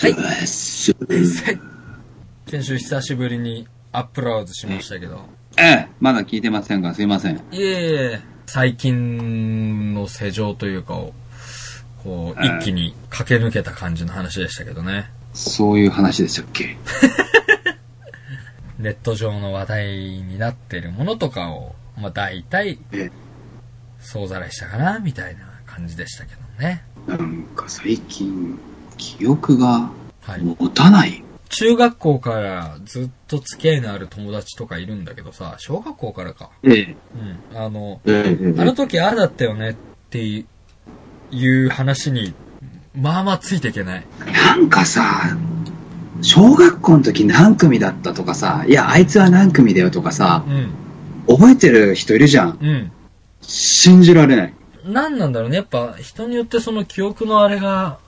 はい。す先週久しぶりにアップロードしましたけど。ええ、まだ聞いてませんが、すいません。いえいえ、最近の世情というかを、こう、ええ一気に駆け抜けた感じの話でしたけどね。そういう話でしたっけ？ネット上の話題になってるものとかを、まあ大体、え総ざらいしたかな、みたいな感じでしたけどね。なんか最近、記憶がはい。持たない。中学校からずっと付き合いのある友達とかいるんだけどさ、小学校からか。ええ、うん。あの、ええ、あの時ああだったよねっていう話に、まあまあついていけない。なんかさ、小学校の時何組だったとかさ、いや、あいつは何組だよとかさ、うん。覚えてる人いるじゃん。うん。信じられない。なんなんだろうね。やっぱ人によってその記憶のあれが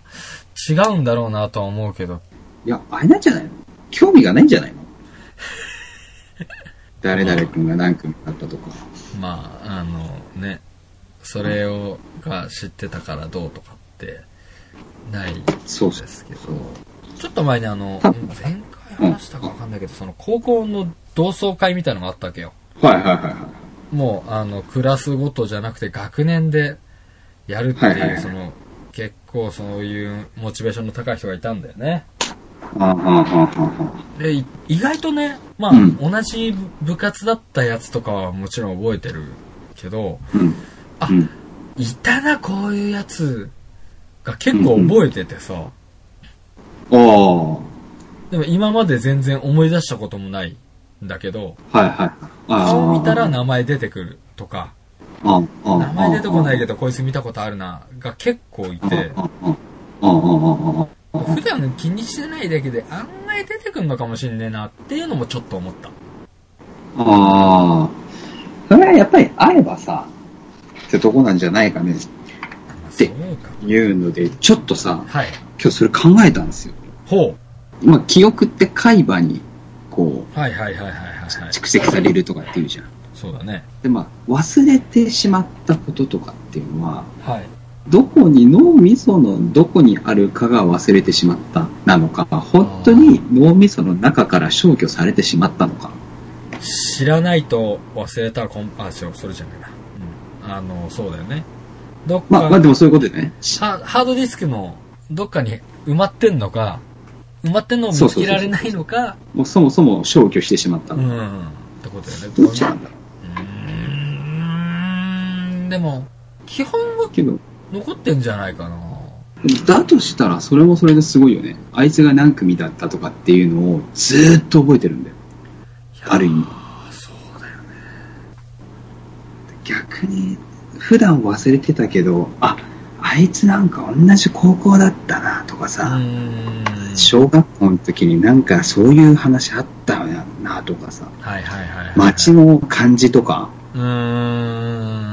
違うんだろうなとは思うけど。いや、あれなんじゃないの？興味がないんじゃないの？誰々君が何組だったとか。まあ、あのね、それをが知ってたからどうとかってない。ですけど、ちょっと前にあの、た前回話したかわかんないけど、その高校の同窓会みたいなのがあったわけよ。はいはいはいはい。もう、あの、クラスごとじゃなくて学年でやるっていう、その、結構そういうモチベーションの高い人がいたんだよね。で、い意外とね、まあ、うん同じ部活だったやつとかはもちろん覚えてるけど、うん。あうん。いたな、こういうやつが結構覚えててさ、ああ。でも今まで全然思い出したこともないんだけど、はいはい。見たら名前出てくるとか。名前出てこないけど。どこいつ見たことあるな、が結構いて。普段気にしてないだけで案外出てくんのかもしんねえなっていうのもちょっと思った。ああ。それはやっぱり会えばさ、ってとこなんじゃないかね。まあでそうか。いうので、ちょっとさ、はい。今日それ考えたんですよ。ほまあ、記憶って海馬に、こう。はいはいはいはいはい、はう、い。蓄積されるとかっていうじゃん。そうだね。で、まあ、忘れてしまったこととかっていうのは、はい。どこに脳みそのどこにあるかが忘れてしまったなのか、本当に脳みその中から消去されてしまったのか。知らないと忘れたらコン、あ、違う、それじゃないな。うん。あの、そうだよね。どっか、まあ、まあでもそういうことでね。ハハードディスクのどっかに埋まってんのか、埋まってんのを見つけられないのか、もうそもそも消去してしまったうん。のか。ってことだよね。どっちなんだろう。でも、基本はう。けど、残ってんじゃないかな。だとしたらそれもそれですごいよね。あいつが何組だったとかっていうのをずーっと覚えてるんだよ。ある意味。そうだよね。逆に、普段忘れてたけど、あ、あいつなんか同じ高校だったなとかうさ。小学校の時になんかそういう話あったよなとかさ、はいはいはいはい。街の感じとか、うーん。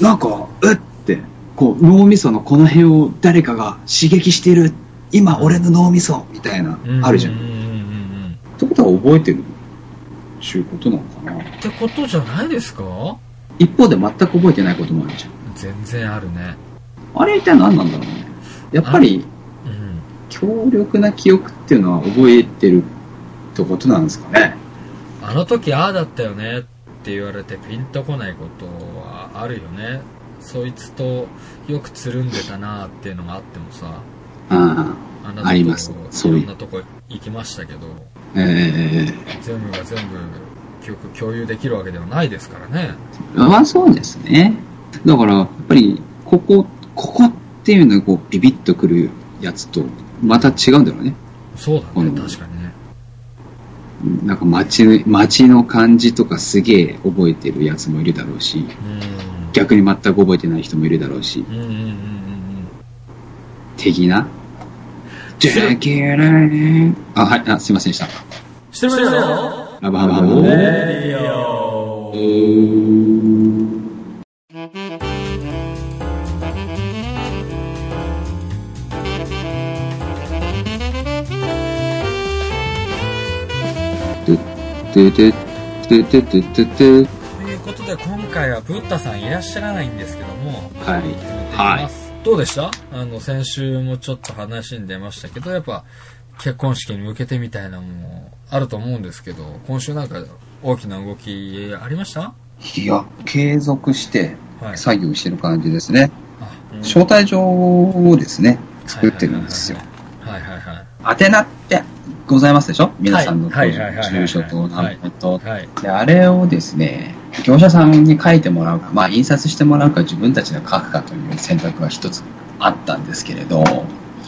なんか、うって、こう脳みそのこの辺を誰かが刺激してる、今俺の脳みそみたいな、あるじゃ。うん。ってことは覚えてるちゅうことなのかな。ってことじゃないですか？一方で全く覚えてないこともあるじゃん。全然あるね。あれ一体何なんだろうね。やっぱりうん。強力な記憶っていうのは覚えてるってことなんですかね。あの時ああだったよねって言われてピンとこないことはあるよね。そいつとよくつるんでたなっていうのがあってもさ、ああありますいろんなとこ行きましたけど、あ、え全部が全部記憶共有できるわけではないですからね。えまあそうですね。だから、やっぱり、ここ、ここっていうのがこう、ビビッとくるやつと、また違うんだろうね。そうだね、うん確かにね。なんか街の、街の感じとかすげえ覚えてるやつもいるだろうし、うん。逆に全く覚えてない人もいるだろうし、うんうんうんうんうん。的な？できないね。あ、はい、あ、すいませんでした。してるよラバハバハボレディオてててててててということで今回はブッダさんいらっしゃらないんですけども、はい。はいどうでした？あの、先週もちょっと話に出ましたけど、やっぱ、結婚式に向けてみたいなのもあると思うんですけど、今週なんか大きな動きありました？いや、継続してはい。作業してる感じですね。あ、うん招待状をですね、作ってるんですよ。はいはいはい。宛名ってございますでしょ？皆さんのはいはいはいはいはい住所と名前と。はい。で、あれをですね、業者さんに書いてもらうか、まあ印刷してもらうか自分たちで書くかという選択が一つあったんですけれど、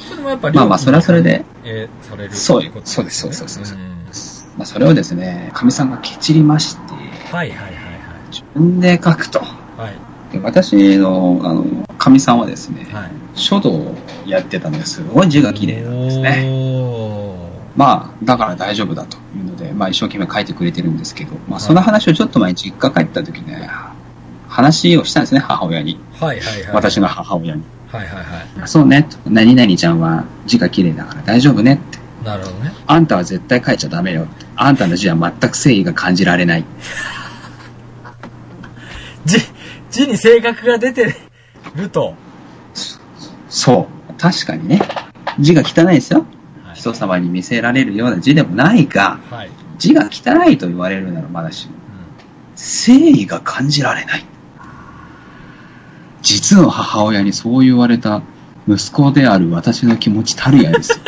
それもやっぱまあまあそれはそれで、えーされるそうそうですそうですそうですんまあそれをですね、かみさんがケチりまして、はいはいはい自分で書くと。はい。はい。で私の、あの、かみさんはですね、はい。書道をやってたのですごい字が綺麗なんですね。おーまあ、だから大丈夫だというので、まあ一生懸命書いてくれてるんですけど、まあその話をちょっと前に実家帰った時ね、話をしたんですね、母親に。はいはいはい。私の母親に。はいはいはそうね、と何々ちゃんは字が綺麗だから大丈夫ねって。い。なるほどね。あんたは絶対書いちゃダメよって。あんたの字は全く誠意が感じられない。字、字に性格が出てると。そう。確かにね。字が汚いですよ。はい。人様に見せられるような字でもないが、はい。字が汚いと言われるならまだしも、誠意が感じられない。実の母親にそう言われた息子である私の気持ちたるやですよ。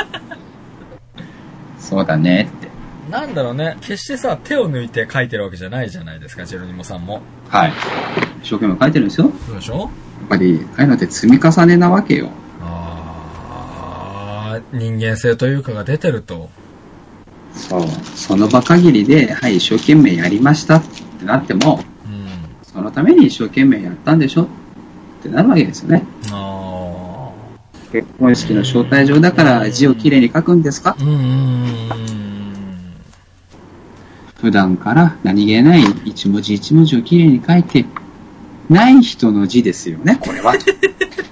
そうだねって。うん。なんだろうね。決してさ、手を抜いて書いてるわけじゃないじゃないですか、ジェロニモさんも。はい。一生懸命書いてるんですよ。やそうでしょ？っぱり、ああいうのって積み重ねなわけよ。人間性というかが出てると。そう。その場限りで、はい、一生懸命やりましたってなっても、うん。そのために一生懸命やったんでしょ？ってなるわけですよね。あ結婚式の招待状だから字をきれいに書くんですか？うん普段から何気ない一文字一文字をきれいに書いて、ない人の字ですよね、これは。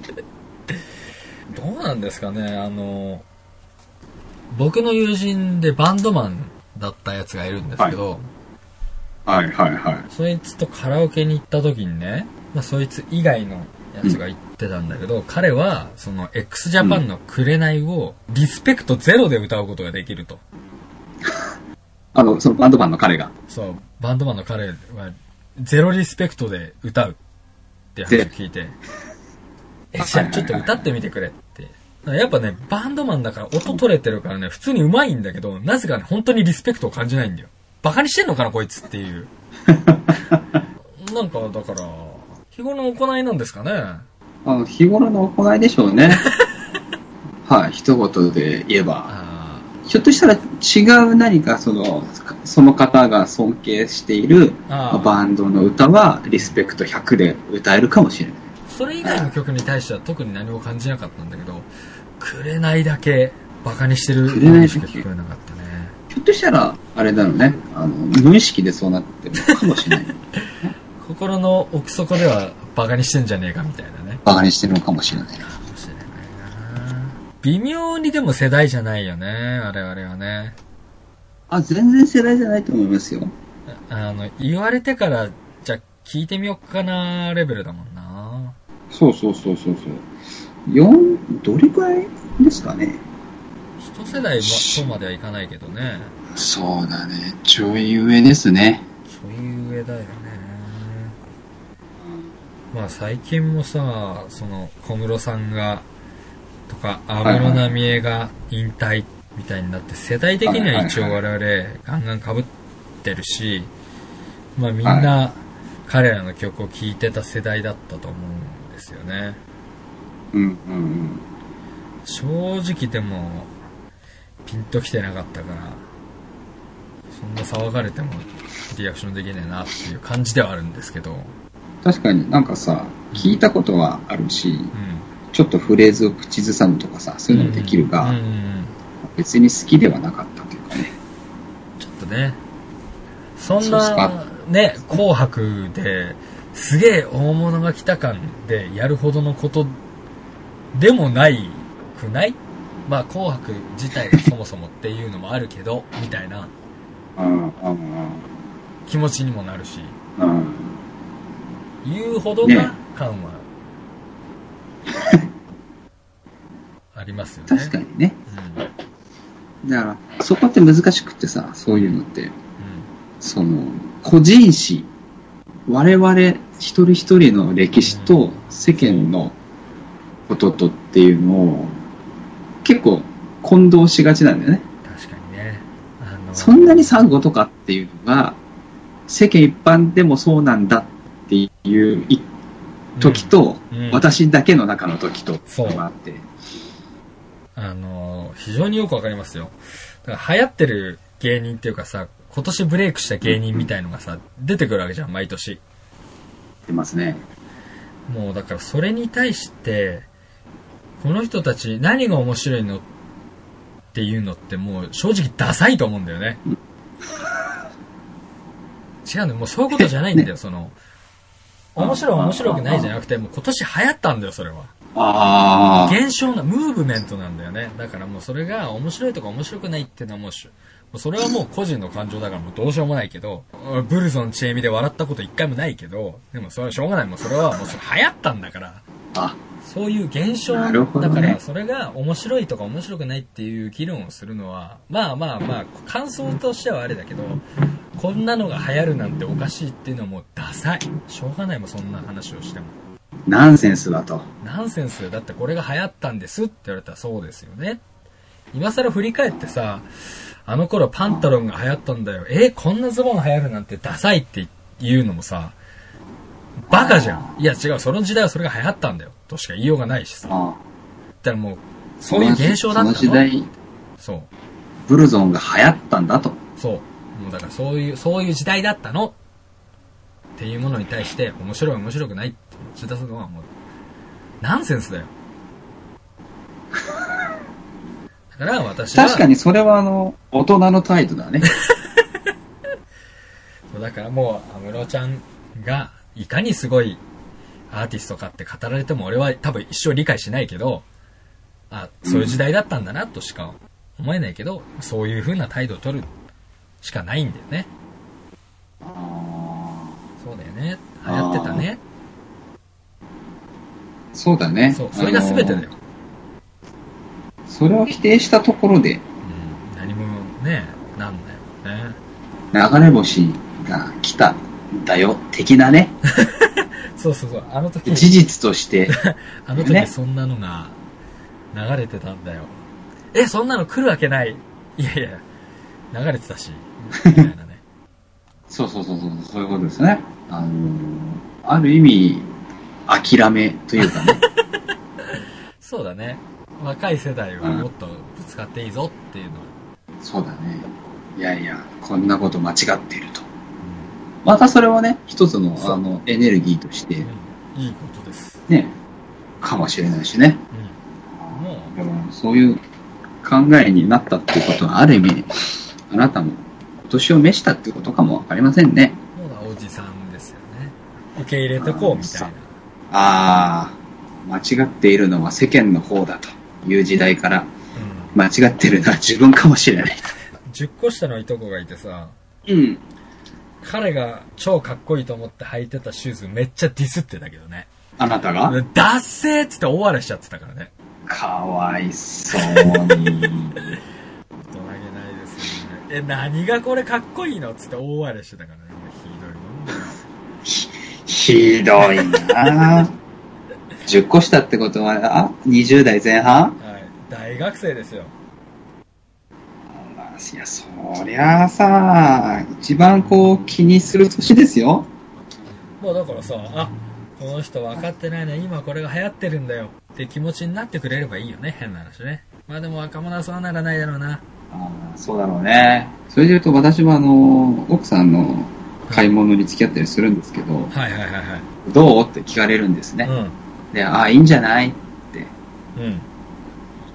なんですかね、あの、僕の友人でバンドマンだったやつがいるんですけど、はいはいはい。そいつとカラオケに行った時にね、まあ、そいつ以外のやつが言ってたんだけど、彼は、その x ジャパンの紅をリスペクトゼロで歌うことができると。あの、そのバンドマンの彼が。そう、バンドマンの彼はゼロリスペクトで歌うって話を聞いて、え、じゃあちょっと歌ってみてくれって。やっぱね、バンドマンだから音取れてるからね、普通に上手いんだけど、なぜかね、本当にリスペクトを感じないんだよ。バカにしてんのかな、こいつっていう。なんか、だから、日頃の行いなんですかね？あの、日頃の行いでしょうね。はい、一言で言えば。あひょっとしたら違う何かその、その方が尊敬しているバンドの歌はリスペクト100で歌えるかもしれない。ーそれ以外の曲に対しては特に何も感じなかったんだけど、紅だけバカにしてる紅しか聞こえなかったね。ひょっとしたら、あれだろうね、あの、無意識でそうなってるのかもしれない。心の奥底ではバカにしてんじゃねえかみたいなね。バカにしてるのかもしれない。かもしれないな微妙にでも世代じゃないよね、我々はね。あ、全然世代じゃないと思いますよ。あの、言われてから、じゃあ聞いてみよっかな、レベルだもんな。そうそうそうそうそう。4、どれくらいですかね？一世代とまではいかないけどね。そうだね。ちょい上ですね。そういう上だよね。まあ最近もさ、その小室さんが、とか、安室奈美恵が引退みたいになって、世代的には一応我々ガンガン被ってるし、まあみんな彼らの曲を聴いてた世代だったと思うんですよね。うんうんうん。正直でも、ピンときてなかったから、そんな騒がれてもリアクションできねえなっていう感じではあるんですけど、確かになんかさ、聞いたことはあるし、うん。ちょっとフレーズを口ずさむとかさ、そういうのもできるが、うんうんうん別に好きではなかったというかね。ちょっとね、そんなか、ね、紅白で、すげえ大物が来た感でやるほどのことでもないくない？まあ紅白自体がそもそもっていうのもあるけど、みたいな。気持ちにもなるし、言うほどね。な感は、ありますよね。確かにね。うん。だから、そこって難しくってさ、そういうのって、うん。その、個人史、我々一人一人の歴史と世間のこととっていうのを、結構混同しがちなんだよね。確かにね。あのそんなに騒ぐことかっていうのが、世間一般でもそうなんだっていうい時と、うんうん私だけの中の時と、があって。あの、非常によくわかりますよ。だから流行ってる芸人っていうかさ、今年ブレイクした芸人みたいのがさ、出てくるわけじゃん、毎年。出ますね。もうだからそれに対して、この人たち何が面白いのっていうのってもう正直ダサいと思うんだよね。違うんだよ、もうそういうことじゃないんだよ、その。面白い面白くないじゃなくて、もう今年流行ったんだよ、それは。ああ。現象な、ムーブメントなんだよね。だからもうそれが面白いとか面白くないっていうのはもうそれはもう個人の感情だからもうどうしようもないけど、ブルゾンチェミで笑ったこと一回もないけど、でもそれはしょうがない。もうそれはもうそれ流行ったんだから。あ、そういう現象、だからそれが面白いとか面白くないっていう議論をするのは、まあまあまあ、感想としてはあれだけど、こんなのが流行るなんておかしいっていうのはもうダサい。しょうがないもん、そんな話をしても。ナンセンスだと。ナンセンスだってこれが流行ったんですって言われたらそうですよね。今更振り返ってさ、あの頃パンタロンが流行ったんだよ。えこんなズボン流行るなんてダサいって言うのもさ、バカじゃん。いや違う、その時代はそれが流行ったんだよ。としか言いようがないしさ。だかあらもう、そういう現象だったのその時代、そう。ブルゾンが流行ったんだと。そう。もうだからそういう、そういう時代だったのっていうものに対して、面白い面白くないって打ち出すのはもう、ナンセンスだよ。だから私は、確かにそれはあの、大人の態度だね。そうだからもう、安室ちゃんが、いかにすごいアーティストかって語られても俺は多分一生理解しないけど、あ、そういう時代だったんだなとしか思えないけど、そういう風な態度を取るしかないんだよね。そうだよね。流行ってたね。そうだね。そう、それが全てだよそれを否定したところで、うん、何もね、なんだよね。流れ星が来たんだよ、的なね。そうそうそう、あの時、事実として、あの時ねそんなのが流れてたんだよ。え、そんなの来るわけない。いやいや、流れてたし、みたいなね。そうそうそうそう、そういうことですね。あの、ある意味、諦めというかね。そうだね。若い世代はもっとぶつかっていいぞっていうのは。そうだね。いやいや、こんなこと間違っていると。またそれはね、一つの、そうあの、エネルギーとしていいことです。ね、かもしれないしね。うん。もだからそういう考えになったっていうことは、ある意味、あなたも、お年を召したっていうことかもわかりませんね。う、もうおじさんですよね。受け入れてこうみたいな。ああ、間違っているのは世間の方だという時代から、うん。間違ってるのは自分かもしれない。10個下のいとこがいてさ、うん。彼が超かっこいいと思って履いてたシューズめっちゃディスってたけどね。あなたが？ダッセーっつって大笑いしちゃってたからね。かわいそうに。大人げないですよね。え、何がこれかっこいいのっつって大笑いしてたからね。ひ。ひどいな ぁ10個下ってことは、あ、20代前半？はい。大学生ですよ。まあいや、そりゃあさ、一番こう気にする年ですよ。もうだからさ、あ、この人分かってないね。今これが流行ってるんだよ。って気持ちになってくれればいいよね。変な話ね。まあでも若者はそうならないだろうな。あーそうだろうね。それで言うと私はあの、奥さんの買い物に付き合ったりするんですけど、はいはいはいはい。どう？って聞かれるんですね。で、ああ、いいんじゃない？ってうん。うん。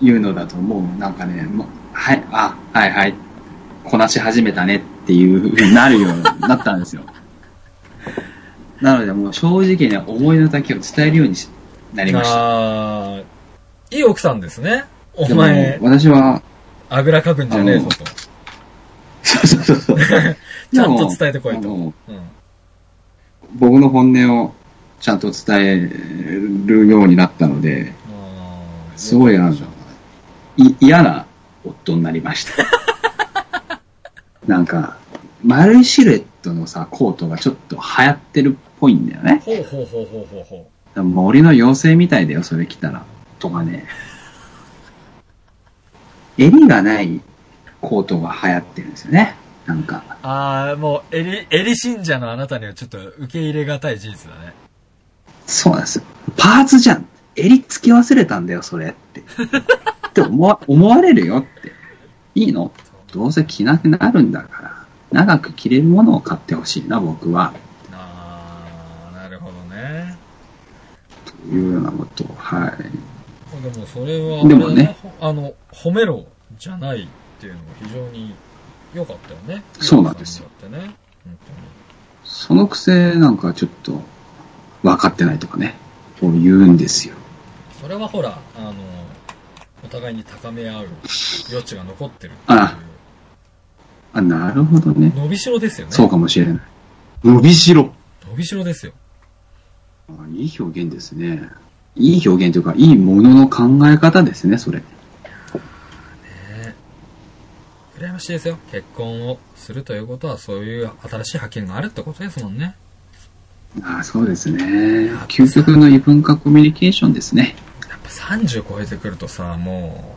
いうのだともうなんかね、もうはい、あ、はいはい、こなし始めたねっていう風になるようになったんですよ。なのでもう正直に思いの丈を伝えるようにしなりました。いい奥さんですね。お前、私は、あぐらかくんじゃねえぞと。そうそうそうそう。ちゃんと伝えてこいと。僕の本音をちゃんと伝えるようになったので、すごいあのよかったでしょい嫌な夫になりました。なんか、丸いシルエットのさ、コートがちょっと流行ってるっぽいんだよね。ほうほうほうほうほうほ森の妖精みたいだよ、それ着たら。とかね。襟がないコートが流行ってるんですよね。なんか。う。ああ、もう、エリ、エリ信者のあなたにはちょっと受け入れがたい事実だね。そうなんですよ。パーツじゃん。襟付け忘れたんだよ、それって。って思わ 思われるよって。いいの？どうせ着なくなるんだから。長く着れるものを買ってほしいな、僕は。ああ、なるほどね。というようなことを、はい。でもそれは、でもねあの、褒めろじゃないっていうのが非常に良かったよね。そうなんですよだってね。本そのくせ、なんかちょっと、分かってないとかね。こう言うんですよ。それはほら、あの、お互いに高め合う余地が残ってるっていう。ああ、なるほどね。伸びしろですよね。そうかもしれない。伸びしろ。伸びしろですよ。あいい表現ですね。いい表現というか、いいものの考え方ですね、それ。ね羨ましいですよ。結婚をするということは、そういう新しい発見があるってことですもんね。あそうですね。究極の異文化コミュニケーションですね。やっぱ30超えてくるとさ、も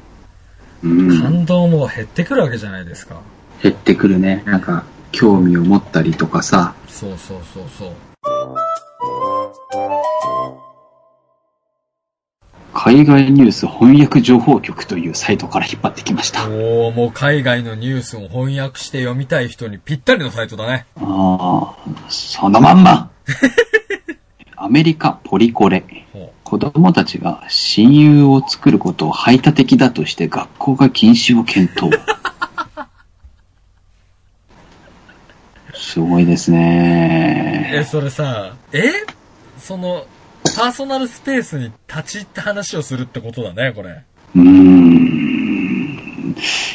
うう、ん。感動も減ってくるわけじゃないですか。減ってくるね。なんか、興味を持ったりとかさ。そうそうそうそう。海外ニュース翻訳情報局というサイトから引っ張ってきました。おー、もう海外のニュースを翻訳して読みたい人にぴったりのサイトだね。ああ、そのまんま アメリカポリコレ。ほ子供たちが親友を作ることを排他的だとして学校が禁止を検討。すごいですう。え、ね。それさ、え？その、パーソナルスペースに立ち入って話をするってことだね、これ。うーん、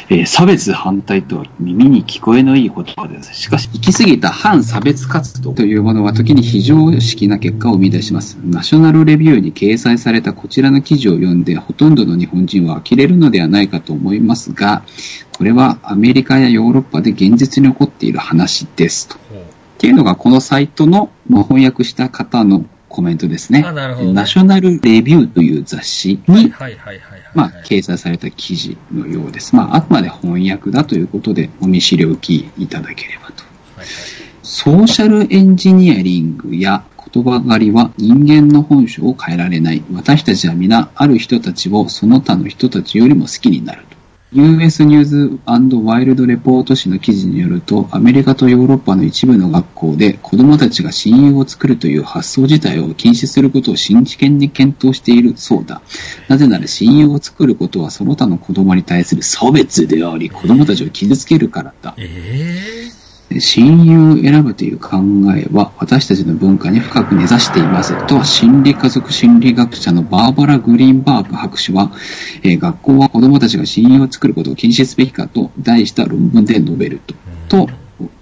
えー差別反対とは耳に聞こえのいい言葉です。しかし、行き過ぎた反差別活動というものは時に非常識な結果を生み出します。ナショナルレビューに掲載されたこちらの記事を読んで、ほとんどの日本人は呆れるのではないかと思いますが、これはアメリカやヨーロッパで現実に起こっている話ですと。っていうのがこのサイトのまあ翻訳した方のコメントですね。ナショナルレビューという雑誌に。まあ、掲載された記事のようです。まあ、あくまで翻訳だということで、お見知りおきいただければと。はいはいソーシャルエンジニアリングや言葉狩りは人間の本性を変えられない。私たちは皆、ある人たちをその他の人たちよりも好きになると。US ニューズワイルドレポート誌の記事によると、アメリカとヨーロッパの一部の学校で子供たちが親友を作るという発想自体を禁止することを真剣に検討しているそうだ。なぜなら親友を作ることはその他の子供に対する差別であり、子供たちを傷つけるからだ。え親友を選ぶという考えは私たちの文化に深く根ざしていますとは心理家族心理学者のバーバラ・グリーンバーグ博士は、えー学校は子供たちが親友を作ることを禁止すべきかと題した論文で述べると。と、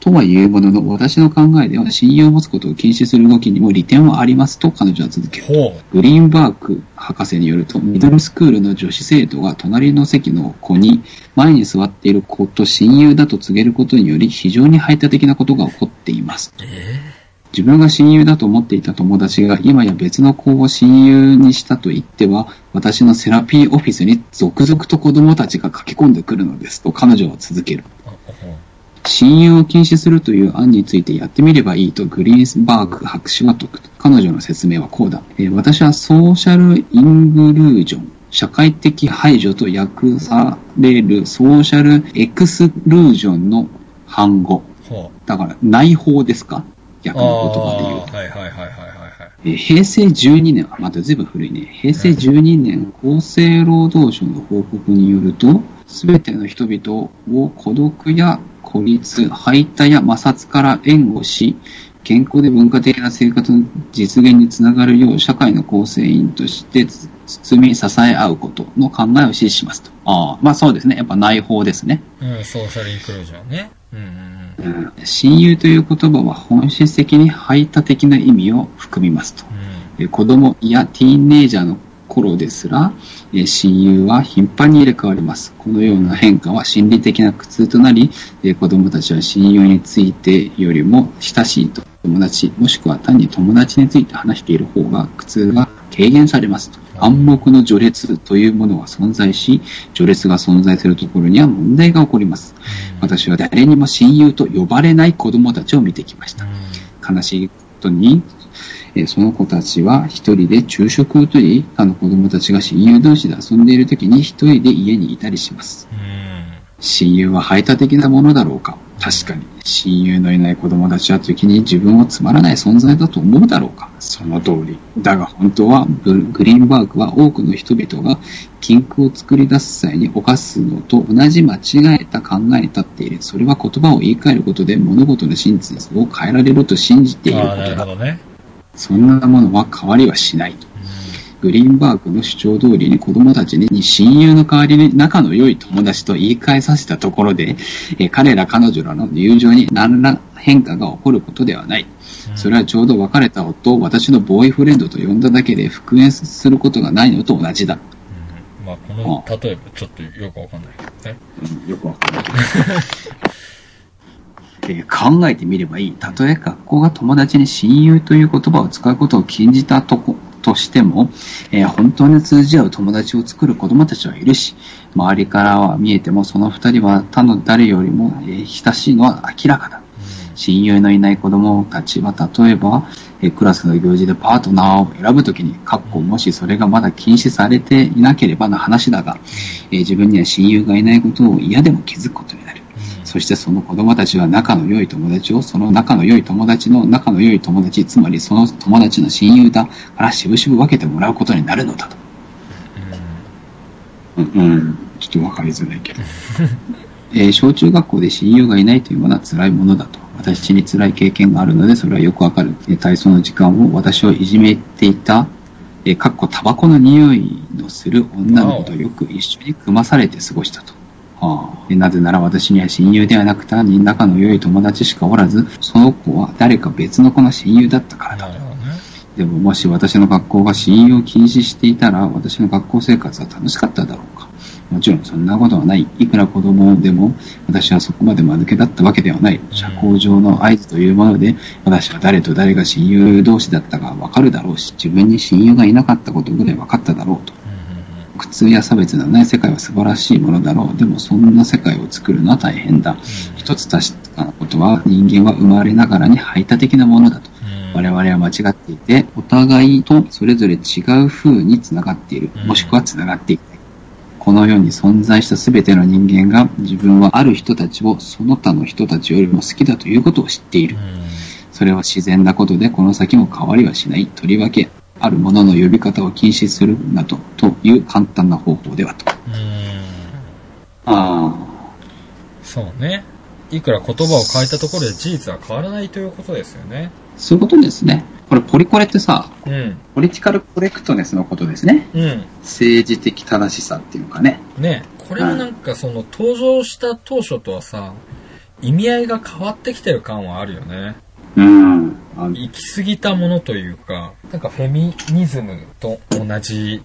とはいうものの私の考えでは親友を持つことを禁止する動きにも利点はありますと彼女は続ける。グリーンバーグ博士によると、ミドルスクールの女子生徒が隣の席の子に、前に座っている子と親友だと告げることにより、非常に排他的なことが起こっています。え自分が親友だと思っていた友達が今や別の子を親友にしたと言っては、私のセラピーオフィスに続々と子供たちが駆け込んでくるのですと彼女は続ける。ー、あほう親友を禁止するという案についてやってみればいいとグリーンバーグ博士は説くと。彼女の説明はこうだ。えー私はソーシャルイングルージョン、社会的排除と訳されるソーシャルエクスルージョンの反語。だから内包ですか？逆あの言葉で言うと。あはいはいはいはいはい平成12年、あまた随分古いね。平成12年、厚生労働省の報告によると、すべての人々を孤独や孤立、排他や摩擦から援護し、健康で文化的な生活の実現につながるよう社会の構成員としてつ包み支え合うことの考えを支持しますと。ああ、まあそうですね。やっぱ内包ですね。うん、ソーシャルインクルージョンね。うんうん親友という言葉は本質的に排他的な意味を含みますと。うん。えー子供やティーンネイジャーの頃ですら、えー親友は頻繁に入れ替わります。このような変化は心理的な苦痛となり、えー子供たちは親友についてよりも親しい友達、もしくは単に友達について話している方が苦痛が軽減されます。暗黙の序列というものが存在し、序列が存在するところには問題が起こります。私は誰にも親友と呼ばれない子供たちを見てきました。悲しいことに、えーその子たちは一人で昼食をとり、他の子供たちが親友同士で遊んでいる時に一人で家にいたりします。うん。親友は排他的なものだろうか確かに。親友のいない子供たちは時に自分をつまらない存在だと思うだろうかその通り。だが本当はブグリーンバーグは多くの人々が禁句を作り出す際に犯すのと同じ間違えた考えに立っている。それは言葉を言い換えることで物事の真実を変えられると信じていることだ。るほどね。そんなものは変わりはしないと。グリーンバーグの主張通りに子供たちに親友の代わりに仲の良い友達と言い換えさせたところで、えー彼ら彼女らの友情に何ら変化が起こることではない。それはちょうど別れた夫を私のボーイフレンドと呼んだだけで復縁することがないのと同じだ。うんまあ、この例えばちょっとよくわかんないけどね。うんよくわかんない。えー考えてみればいい。たとえ学校が友達に親友という言葉を使うことを禁じたとことしても、えー本当に通じ合う友達を作る子供たちはいるし、周りからは見えてもその二人は他の誰よりも、えー親しいのは明らかだ。親友のいない子供たちは例えば、えークラスの行事でパートナーを選ぶときに、かっこもしそれがまだ禁止されていなければの話だが、え自分には親友がいないことを嫌でも気づくことになる。そしてその子供たちは仲の良い友達を、その仲の良い友達の仲の良い友達、つまりその友達の親友だからしぶしぶ分けてもらうことになるのだと。うん、うん、ちょっと分かりづらいけど。えー小中学校で親友がいないというものは辛いものだと。私に辛い経験があるので、それはよくわかる？えー体操の時間を私をいじめていた、えーかっこタバコの匂いのする女の子とよく一緒に組まされて過ごしたと。はあ、でなぜなら私には親友ではなく単に仲の良い友達しかおらず、その子は誰か別の子の親友だったからだ。でももし私の学校が親友を禁止していたら、私の学校生活は楽しかっただろうか。もちろんそんなことはない。いくら子供でも、私はそこまで間抜けだったわけではない。社交上の合図というもので、私は誰と誰が親友同士だったかわかるだろうし、自分に親友がいなかったことぐらい分かっただろうと。苦痛や差別のない世界は素晴らしいものだろう。でもそんな世界を作るのは大変だ。一つ確かなことは、人間は生まれながらに排他的なものだと。我々は間違っていて、お互いとそれぞれ違う風に繋がっているう。んもしくは繋がっていない。この世に存在した全ての人間が自分はある人たちをその他の人たちよりも好きだということを知っている。それは自然なことでこの先も変わりはしない。とりわけ、あるものの呼び方を禁止するなどという簡単な方法ではと。あそうね。いくら言葉を変えたところで事実は変わらないということですよね。あ、そういうことですね。これポリコレってさ、うん。ポリティカルコレクトネスのことですね。うん。政治的正しさっていうのかね。ねこれはなんかその登場した当初とはさ、意味合いが変わってきてる感はあるよね。うん。行き過ぎたものというか、なんかフェミニズムと同じ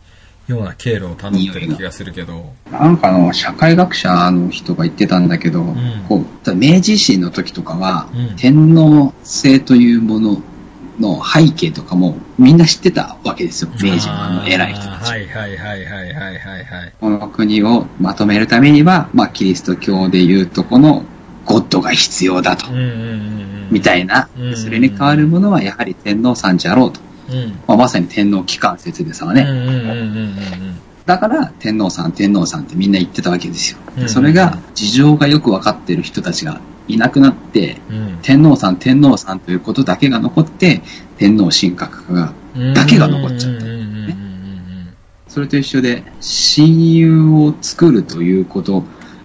ような経路をたどってる気がするけど。なんかあの、社会学者の人が言ってたんだけど、んこう、明治維新の時とかは、うん天皇制というものの背景とかもみんな知ってたわけですよ。明治のあの偉い人たち。はいはいはいはいはいはいはい。この国をまとめるためには、まあ、キリスト教でいうとこのゴッドが必要だとうん。うんうんうん。みたいなうん。それに代わるものはやはり天皇さんじゃろうと。うん。まあ、まさに天皇機関説でさうんね。だから天皇さん天皇さんってみんな言ってたわけですよ。それが事情がよくわかってる人たちがいなくなって。天皇さん天皇さんということだけが残って、天皇神格化が、だけが残っちゃったそれと一緒で、親友を作るということ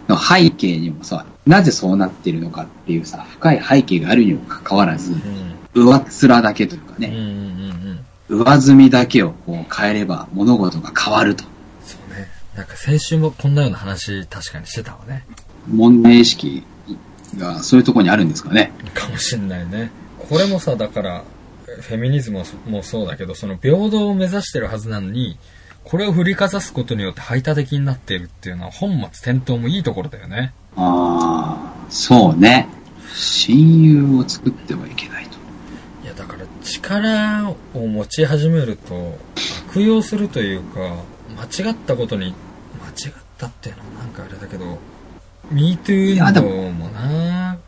の背景にもさ、なぜそうなってるのかっていうさ、深い背景があるにもかかわらず、上っ面だけというかね。上積みだけをこう変えれば物事が変わると。そうね。なんか先週もこんなような話確かにしてたわね。問題意識がそういうところにあるんですかね。かもしんないね。これもさ、だから、フェミニズムもそうだけど、その平等を目指してるはずなのに、これを振りかざすことによって排他的になっているっていうのは本末転倒もいいところだよね。ああ、そうね。親友を作ってはいけないと。いや、だから力を持ち始めると悪用するというか、間違ったことに、間違ったっていうのはなんかあれだけど、MeToo 運動もな、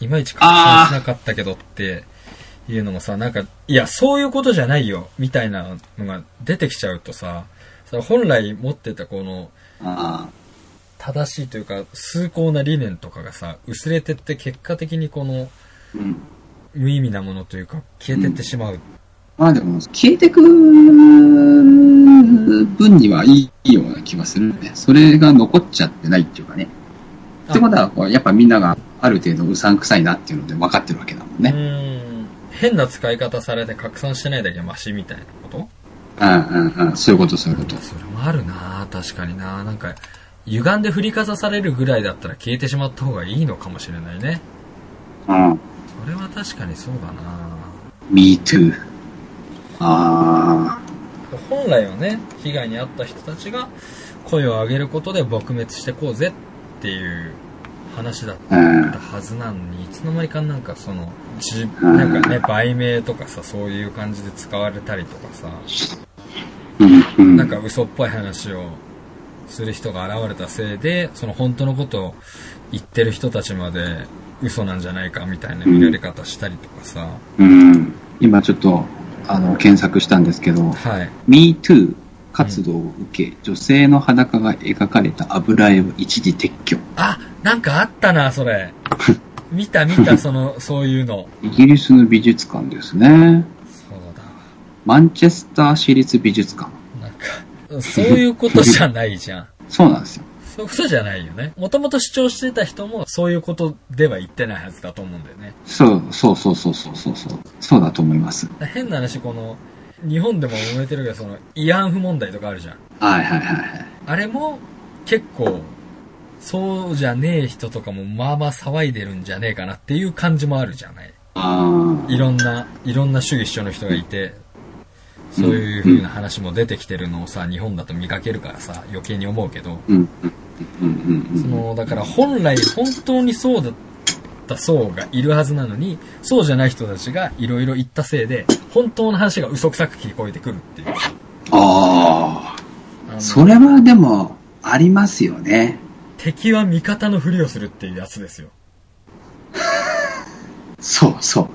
いまいち拡散しなかったけどっていうのもさ、なんか、いや、そういうことじゃないよ、みたいなのが出てきちゃうとさ、そ本来持ってたこの、あ正しいというか、崇高な理念とかがさ、薄れてって結果的にこの、あ、うん。無意味なものというか、消えてってしまう。まあでも、消えてく分にはいいような気がするね。それが残っちゃってないっていうかね。あってことは、やっぱみんながある程度うさんくさいなっていうので分かってるわけだもんうね。ん。変な使い方されて拡散してないだけマシみたいなこと？うんうんうん。そういうこと、そういうこと。それもあるな確かにななんか、歪んで振りかざされるぐらいだったら消えてしまった方がいいのかもしれないね。うん。それは確かにそうだな me too. あ本来はね、被害に遭った人たちが声を上げることで撲滅してこうぜっていう話だっあ、うん。たはずなのに、いつの間にかなんかその、じうんなんかね、売名とかさ、そういう感じで使われたりとかさ、うんうん。なんか嘘っぽい話をする人が現れたせいで、その本当のことを言ってる人たちまで嘘なんじゃないかみたいな見られ方したりとかさ、うん。今ちょっと、あの、検索したんですけど、はい。me too 活動を受け、女性の裸が描かれた油絵を一時撤去。あ、なんかあったな、それ。見た見た、その、そういうの。イギリスの美術館ですね。そうだわ。マンチェスター市立美術館。そういうことじゃないじゃん。そうなんですよ。そういうことじゃないよね。もともと主張してた人も、そういうことでは言ってないはずだと思うんだよね。そう、そうそうそうそうそうそう。そうだと思います。変な話、この、日本でも揉めてるけど、その、慰安婦問題とかあるじゃん。はいはいはいはい。あれも、結構、そうじゃねえ人とかも、まあまあ騒いでるんじゃねえかなっていう感じもあるじゃない。あいろんな、いろんな主義主張の人がいて、そういう風な話も出てきてるのをさ、日本だと見かけるからさ、余計に思うけど。その、だから本来本当にそうだった層がいるはずなのに、そうじゃない人たちがいろいろ言ったせいで、本当の話が嘘くさく聞こえてくるっていう。ああ。それはでも、ありますよね。敵は味方のふりをするっていうやつですよ。そうそう。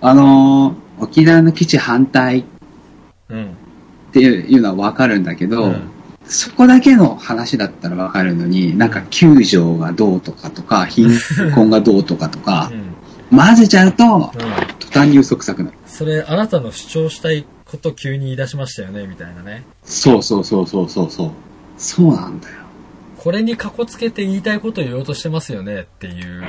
あのー沖縄の基地反対っうん。ていうのはわかるんだけど、うんそこだけの話だったらわかるのに、なんか救助がどうとかとか、貧困がどうとかとかう、ん。混ぜちゃうと、うん。途端に嘘くさくなる。それ、あなたの主張したいこと急に言い出しましたよね、みたいなね。そうそうそうそうそうそう。そうなんだよ。これにかこつけて言いたいことを言おうとしてますよねっていう、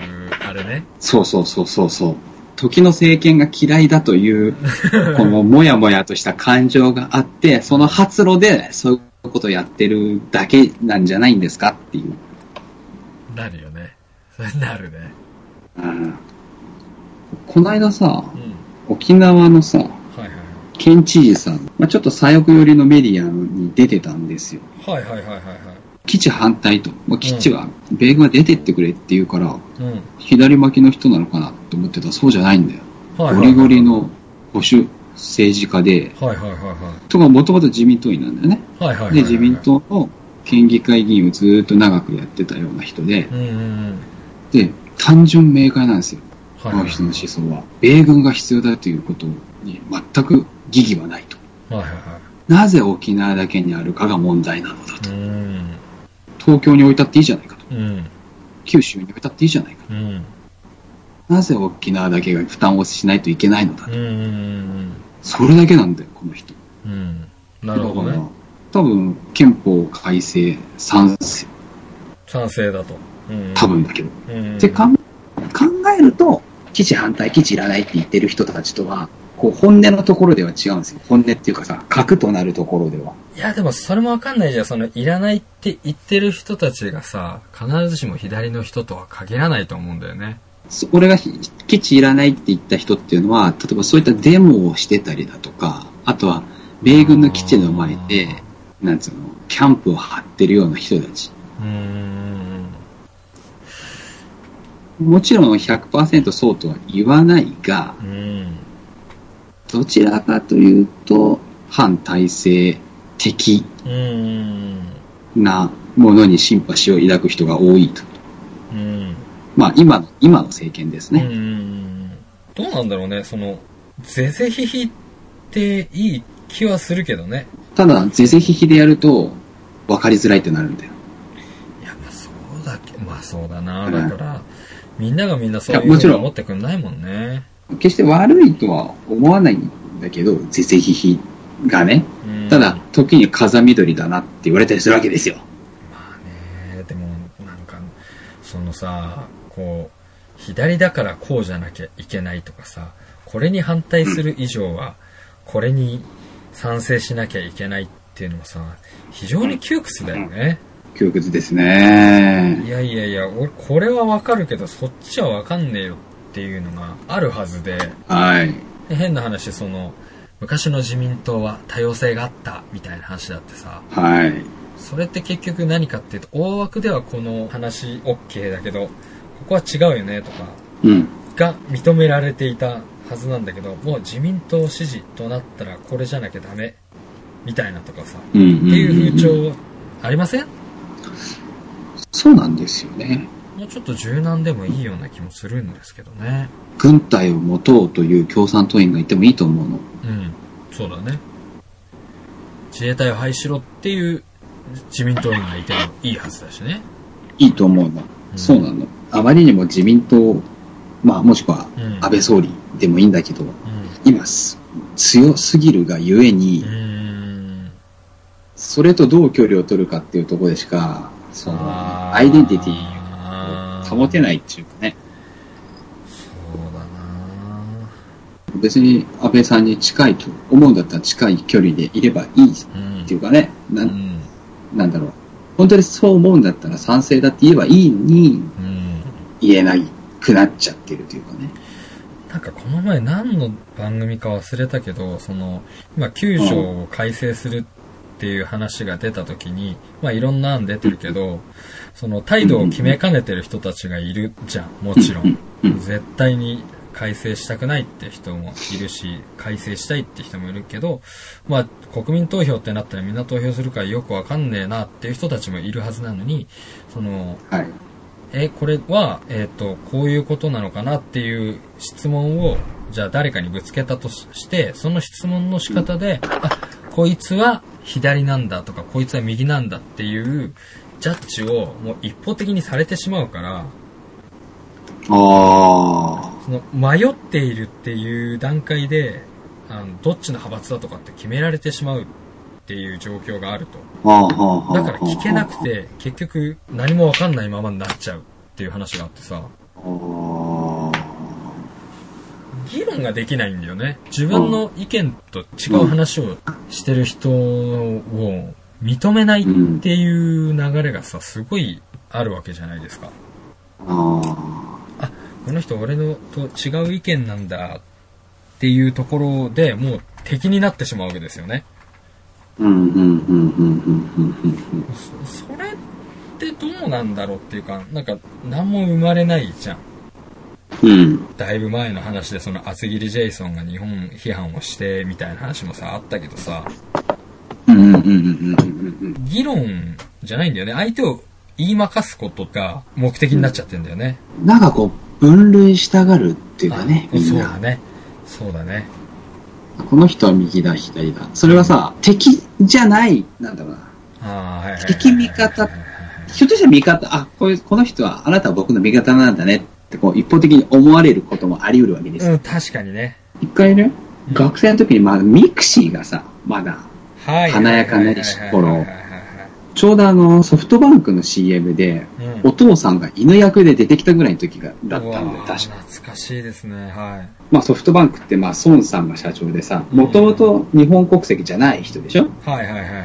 あれね。そうそうそうそうそう。時の政権が嫌いだという、このもやもやとした感情があって、その発露でそういうことをやってるだけなんじゃないんですかっていう。なるよね。それなるね。うんこの間さ、うん。沖縄のさ、はいはい県知事さん、まあ、ちょっと左翼寄りのメディアに出てたんですよ。はい。はいはいはいはいはい。基地反対と。まあ、基地は、米軍は出てってくれって言うから、うん。左巻きの人なのかなって思ってたらそうじゃないんだよ。はいゴリゴリの保守政治家で、はいはいはいはい。とかもともと自民党員なんだよね。はいはいはいはい。で、自民。党の県議会議員をずーっと長くやってたような人で、うんうんうん。で、単純明快なんですよ。はいはいこの人の思想は。米軍が必要だということに全く疑義はないと。はいはいはなぜ沖縄だけにあるかが問題なのだい。と。うん。東京に置いたっていいじゃないかと。うん。九州に置いたっていいじゃないか。うん。なぜ沖縄だけが負担をしないといけないのだと。うんうんそれだけなんだよ、この人。うん。うん。なるほどね。多分、憲法改正賛成、賛成だと。うん。多分だけど。うん。ってかん考えると、基地反対、基地いらないって言ってる人たちとは、こう、本音のところでは違うんですよ。本音っていうかさ、核となるところでは。いや、でもそれもわかんないじゃん。その、いらないって言ってる人たちがさ、必ずしも左の人とは限らないと思うんだよね。そ俺がひ基地いらないって言った人っていうのは、例えばそういったデモをしてたりだとか、あとは、米軍の基地の前で、なんつうの、キャンプを張ってるような人たち。うーん。もちろん100%そうとは言わないが、うん。どちらかというと、反体制的うん。なものにシンパシーを抱く人が多いと。うん。まあ、今の、今の政権ですうね。ん。どうなんだろうね、その、ぜぜひひっていい気はするけどね。ただ、是々非々でやると、分かりづらいってなるんだよ。いや、まあそうだけまあそうだな。うんだから、みんながみんなそういうふうに思ってくんないもんね。決して悪いとは思わないんだけど、是々非々がね。うんただ、時に風緑だなって言われたりするわけですよ。まあね、でも、なんか、そのさ、こう、左だからこうじゃなきゃいけないとかさ、これに反対する以上は、これに賛成しなきゃいけないっていうのもさ、非常に窮屈だよね。窮屈ですね。いやいやいや、俺、これはわかるけど、そっちはわかんねえよっていうのがあるはずで、はい。で変な話、その、昔の自民党は多様性があったみたいな話だってさ、はい。それって結局何かっていうと、大枠ではこの話 OK だけど、ここは違うよねとか、うん。が認められていたはずなんだけど、もう自民党支持となったらこれじゃなきゃダメ、みたいなとかさ、うんうんうんっていう風潮ありません？そうなんですよね。もうちょっと柔軟でもいいような気もするんですけどね。軍隊を持とうという共産党員がいてもいいと思うの。うん、そうだね。自衛隊を廃止しろっていう自民党員がいてもいいはずだしね。いいと思うの。うんそうなの。あまりにも自民党、まあもしくはうん安倍総理でもいいんだけど、うん。今す強すぎるがゆえに。それとどう距離を取るかっていうところでしか、その、アイデンティティを保てないっていうかね。そうだな別に安倍さんに近いと思うんだったら近い距離でいればいいっうん。ていうかね、なうんん。なんだろう。本当にそう思うんだったら賛成だって言えばいいのに、うん。言えないくなっちゃってるというかね。なんかこの前何の番組か忘れたけど、その、今9条を改正するっていう話が出た時に、まあいろんな案出てるけど、その態度を決めかねてる人たちがいるじゃん、もちろん。絶対に改正したくないって人もいるし、改正したいって人もいるけど、まあ国民投票ってなったらみんな投票するからよくわかんねえなっていう人たちもいるはずなのに、その、はい。え、これは、えっ、と、こういうことなのかなっていう質問を、じゃあ誰かにぶつけたとして、その質問の仕方で、あ、こいつは左なんだとか、こいつは右なんだっていうジャッジをもう一方的にされてしまうから、あその迷っているっていう段階で、あの、どっちの派閥だとかって決められてしまうっていう状況があると。だから聞けなくて、結局何もわかんないままになっちゃうっていう話があってさ、議論ができないんだよね。自分の意見と違う話をしてる人を認めないっていう流れがさ、すごいあるわけじゃないですか。あ、この人俺のと違う意見なんだっていうところでもう敵になってしまうわけですよね。うん、うん、うん、うん、うん、うん、うん。それってどうなんだろうっていうか、なんか何も生まれないじゃん。うん。だいぶ前の話でその厚切りジェイソンが日本批判をしてみたいな話もさあったけどさうん、うん、うん、うん、うん。議論じゃないんだよね相手を言いまかすことが目的になっちゃってんだよね、なんかこう、分類したがるっていうかね、あみんな。そうだねそうだねこの人は右だ、左だ。それはさ、敵じゃない、なんだろうな。ああはいはいはいはい敵味方ひょっとしたら味方、あ、こういう、この人は、あなたは僕の味方なんだねって、こう、一方的に思われることもあり得るわけです。うん確かにね。一回ね、学生の時に、まあ、 mixi がさ、まだ、はい。華やかな頃ちょうどあの、ソフトバンクの CM で、うん。お父さんが犬役で出てきたぐらいの時が、だったんだよ、うわー確か。懐かしいですね。はい。まあ、ソフトバンクって、まあ、孫さんが社長でさ、もともと日本国籍じゃない人でしょ？はいはいはいはいは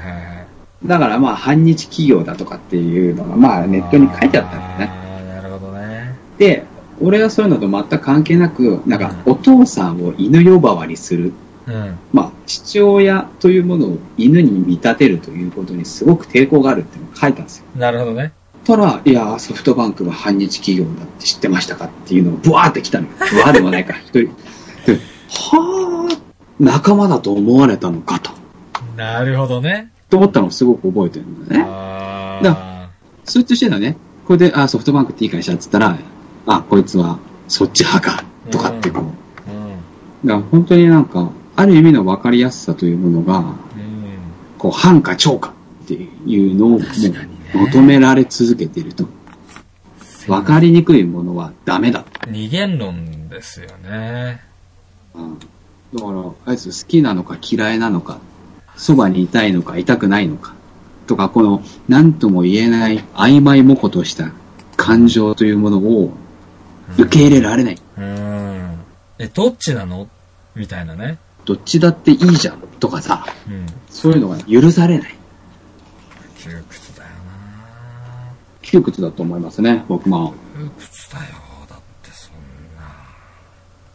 い。だからまあ、反日企業だとかっていうのが、まあ、ネットに書いてあったんだよね。ああなるほどね。で、俺はそういうのと全く関係なく、なんか、うんお父さんを犬呼ばわりするうん。まあ、父親というものを犬に見立てるということにすごく抵抗があるっていうのを書いたんですよ。なるほどね。たら、いや、ソフトバンクが反日企業だって知ってましたかっていうのがブワーって来たのよ。ブワーでもないか、一人。で、はあ、仲間だと思われたのかと。なるほどね。と思ったのをすごく覚えてるんだよね。あだそいつとしてはね、これで、あ、ソフトバンクっていい会社って言ったら、あ、こいつはそっち派か、とかってこう。ー。うん。だから本当になんか、ある意味の分かりやすさというものが、うん。こう、反か超かっていうのをもう求められ続けていると。分かりにくいものはダメだ。二元論ですよね。うんだから、あいつ好きなのか嫌いなのか、そばにいたいのかいたくないのか、とか、この、何とも言えない曖昧模倣とした感情というものを受け入れられない。うん。え、どっちなの？みたいなね。どっちだっていいじゃん、とかさ、うん。そういうのが許されない。窮屈だよ窮屈だと思いますね、僕も。な窮屈だよ。だってそんな。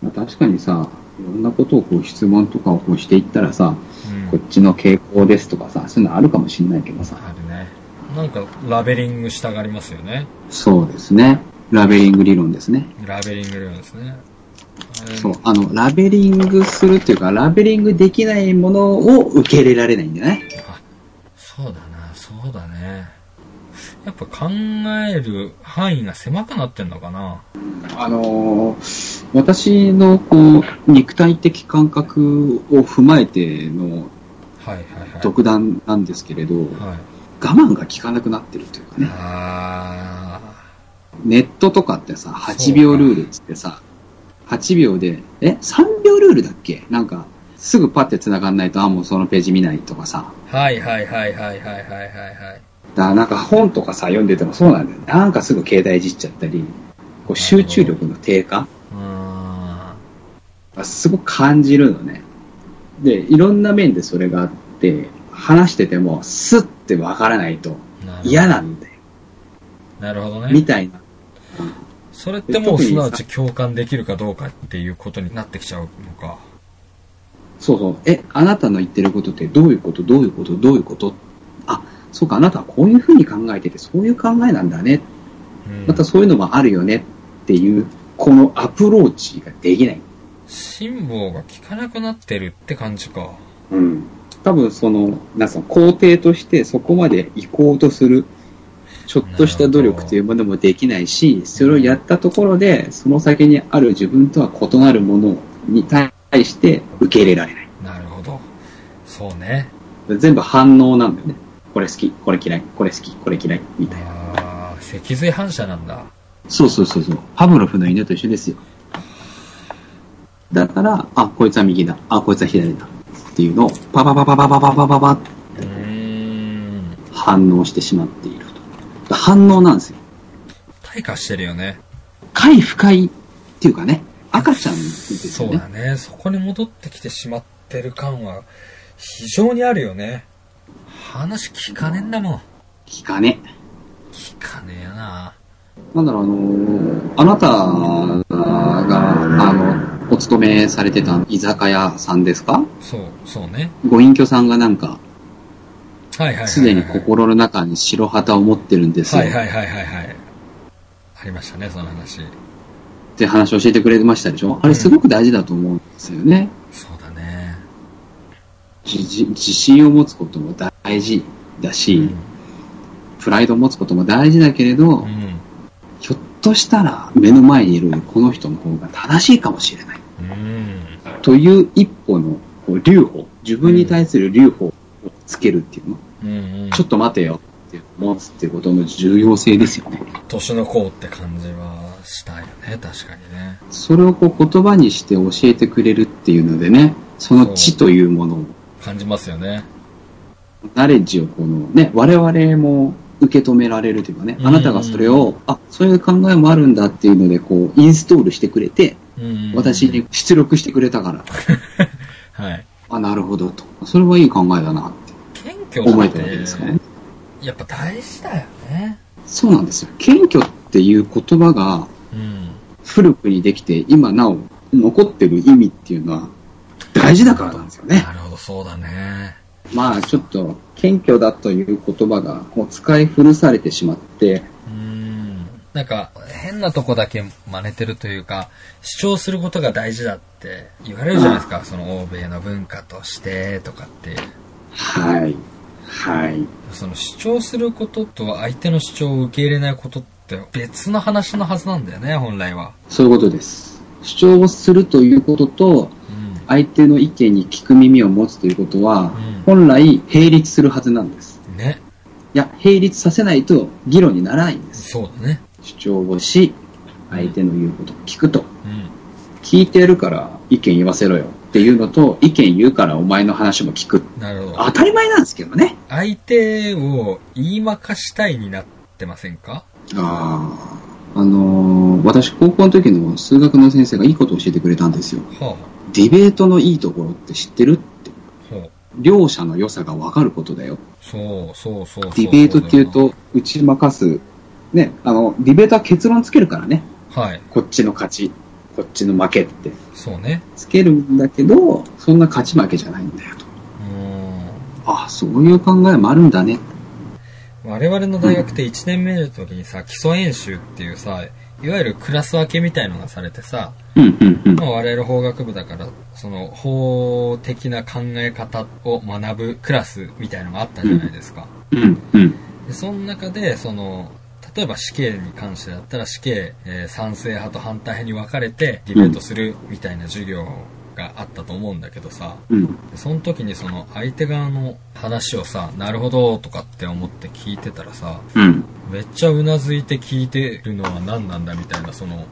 まあ、確かにさ、いろんなことをこう質問とかをこうしていったらさ、うんこっちの傾向ですとかさ、そういうのあるかもしれないけどさ、あるね。なんか、ラベリングしたがりますよね。そうですね。ラベリング理論ですね。ラベリング量ですね。そう、あの、ラベリングするっていうか、ラベリングできないものを受け入れられないんだよね。あ、そうだな、そうだね。やっぱ考える範囲が狭くなってんのかな。あのー私のこう、肉体的感覚を踏まえてのはいはいはい。独断なんですけれど、はい。我慢が効かなくなってるというかね。あネットとかってさ、8秒ルールっってさ、8秒で、え ?3 秒ルールだっけ？なんか、すぐパッて繋がんないと、あ、もうそのページ見ないとかさ。はいはいはいはいはいはいはい。だなんか本とかさ、読んでてもそうなんだよ、ね。なんかすぐ携帯いじっちゃったり、こう集中力の低下うん。すごく感じるのね。で、いろんな面でそれがあって、話してても、スッてわからないと嫌なんだよ。なるほどね。みたいなそれってもうすなわち共感できるかどうかっていうことになってきちゃうのか。そうそう。え、あなたの言ってることってどういうこと？どういうこと？どういうこと？あ、そうか、あなたはこういうふうに考えてて、そういう考えなんだね。うんまたそういうのもあるよねっていう、このアプローチができない。辛抱が効かなくなってるって感じか。うん。多分その、なんすか、工程としてそこまで行こうとする、ちょっとした努力というものもできないし、それをやったところで、その先にある自分とは異なるものに対して受け入れられない。なるほど。そうね。全部反応なんだよね。これ好き、これ嫌い、これ好き、これ嫌い、みたいな。ああ、脊髄反射なんだ。そうそうそうそう。パブロフの犬と一緒ですよ。だから、あ、こいつは右だ。あ、こいつは左だ。っていうのを、パパパパパパパパパパって。反応してしまっていると。反応なんですよ。退化してるよね。快不快っていうかね、赤ちゃんですね。うだね。そこに戻ってきてしまってる感は非常にあるよね。話聞かねえんだもん。聞かね。聞かねえよな。なんだろう、あのーあなたが、あの、お勤めされてた居酒屋さんですか？そう、そうね。ご隠居さんがなんか、はいはいはいはい。すでに心の中に白旗を持ってるんですよ。はいはいはいはいはい。ありましたね、その話。って話を教えてくれましたでしょ？あれすごく大事だと思うんですよね。そうだね。じじ自信を持つことも大事だし、うん。プライドを持つことも大事だけれど、うん。ひょっとしたら目の前にいるこの人の方が正しいかもしれない。うん。という一歩のこう留保、自分に対する留保をつけるっていうの、うんうん。ちょっと待てよって持つってことの重要性ですよね。年の子って感じはしたよね、確かにね。それをこう言葉にして教えてくれるっていうのでね、その知というものを、感じますよね。ナレッジをこのね、我々も受け止められるというかね、うんあなたがそれを、あ、そういう考えもあるんだっていうので、こう、インストールしてくれて、うん。私に出力してくれたから、はい。あ、なるほどと。それはいい考えだな謙虚って思えたわけですからね。やっぱ大事だよね。そうなんですよ。謙虚っていう言葉がうん。古くにできて、今なお残ってる意味っていうのは、大大事だからなんですよね。なるほど、そうだね。まあちょっと、謙虚だという言葉がもう使い古されてしまって。なんか、変なとこだけ真似てるというか、主張することが大事だって言われるじゃないですか。その欧米の文化としてとかって。はい。はい。その主張することと相手の主張を受け入れないことって別の話のはずなんだよね、本来は。そういうことです。主張をするということと、うん。相手の意見に聞く耳を持つということは、うん本来並立するはずなんです。ね。いや、並立させないと議論にならないんです。そうだね。主張をし、相手の言うことを聞くと。うん。聞いてるから意見言わせろよっていうのと、意見言うからお前の話も聞く。なるほど。当たり前なんですけどね。相手を言いまかしたいになってませんか？ああ。あのー私高校の時の数学の先生がいいことを教えてくれたんですよ。はディベートのいいところって知ってるって。あ。ほう。両者の良さが分かることだよ。そうそうそうそう。ディベートっていうと、打ち負かす。ね、あの、ディベートは結論つけるからね。はい。こっちの勝ち、こっちの負けって。そうね。つけるんだけど、そんな勝ち負けじゃないんだよと。うああ、そういう考えもあるんだね。我々の大学って1年目の時にさ、基礎演習っていうさ、いわゆるクラス分けみたいのがされてさ、うん、うん、うんま。あ、我々法学部だから、その法的な考え方を学ぶクラスみたいのがあったじゃないですか。うん、うん。でその中で、その、例えば死刑に関してだったら死刑、えー賛成派と反対派に分かれてディベートするみたいな授業があったと思うんだけどさ、うん。でその時にその相手側の話をさ、なるほどとかって思って聞いてたらさ、うん。めっちゃうなずいて聞いてるのは何なんだみたいな、その、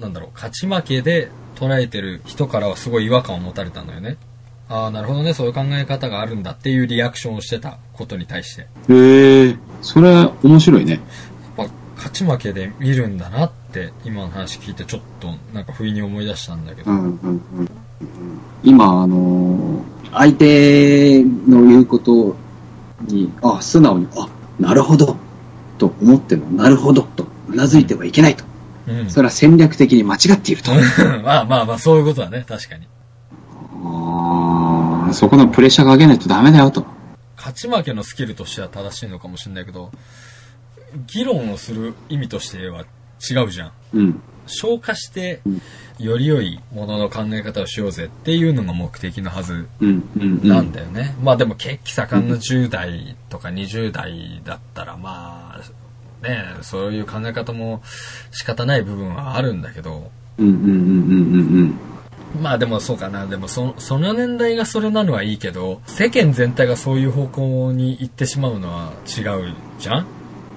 なんだろう、勝ち負けで捉えてる人からはすごい違和感を持たれたんだよね。ああ、なるほどね、そういう考え方があるんだっていうリアクションをしてたことに対して。へえ、それ面白いね。勝ち負けで見るんだなって今の話聞いてちょっとなんか不意に思い出したんだけど、うん、うん、うん。今、あのー相手の言うことに、あ、素直に、あ、なるほど、と思っても、なるほど、と、うなずいてはいけないと。うん、それは戦略的に間違っていると。まあまあまあそういうことだね確かにあーそこのプレッシャーかけないとダメだよと。勝ち負けのスキルとしては正しいのかもしれないけど議論をする意味としては違うじゃんうん。消化してうんより良いものの考え方をしようぜっていうのが目的のはず。なんだよね、まあでも血気盛んな10代とか20代だったらまあねそういう考え方も仕方ない部分はあるんだけどうん、うん、うん、うん、うん。まあでもそうかなでもそその年代がそれなのはいいけど世間全体がそういう方向に行ってしまうのは違うじゃん？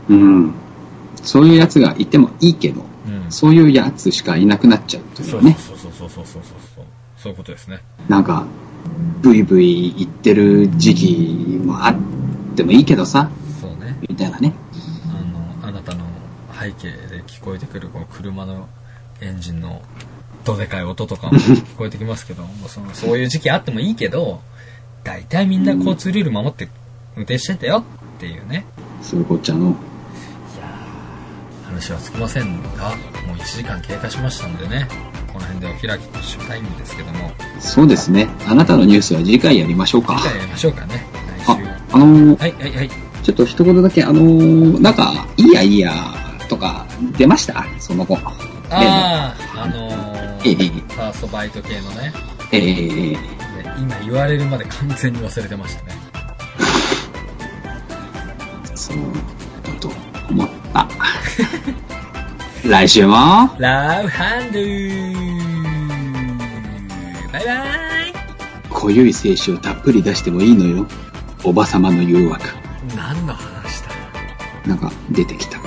うん、そういうやつがいてもいいけど、うん、そういうやつしかいなくなっちゃうというね。そうそうそうそうそうそうそう。そういうことですね。なんか、ブイブイ言ってる時期もあってもいいけどさ、そうね。みたいなね。あの、あなたの背景で聞こえてくるこの車のエンジンのどでかい音とかも 聞こえてきますけど、もうそのそういう時期あってもいいけど、大体みんな交通ルール守って運転してたよっていうね。そういうこっちゃの。話はつきませんがもう1時間経過しましたのでねこの辺でお開きとしたいんですけども。そうですね。あなたのニュースは次回やりましょうか。次。回やりましょうかね。来週。あ、あのーはいはいはい。ちょっと一言だけ、あのーなんか、いいやいいやとか出ました？その後。あああのー、ええファーストバイト系のね。えー、で今言われるまで完全に忘れてましたね。そうだと思った。来週も、ラブハンドバイバイ濃ゆい精子をたっぷり出してもいいのよ。おばさまの誘惑。何の話だなんか出てきた。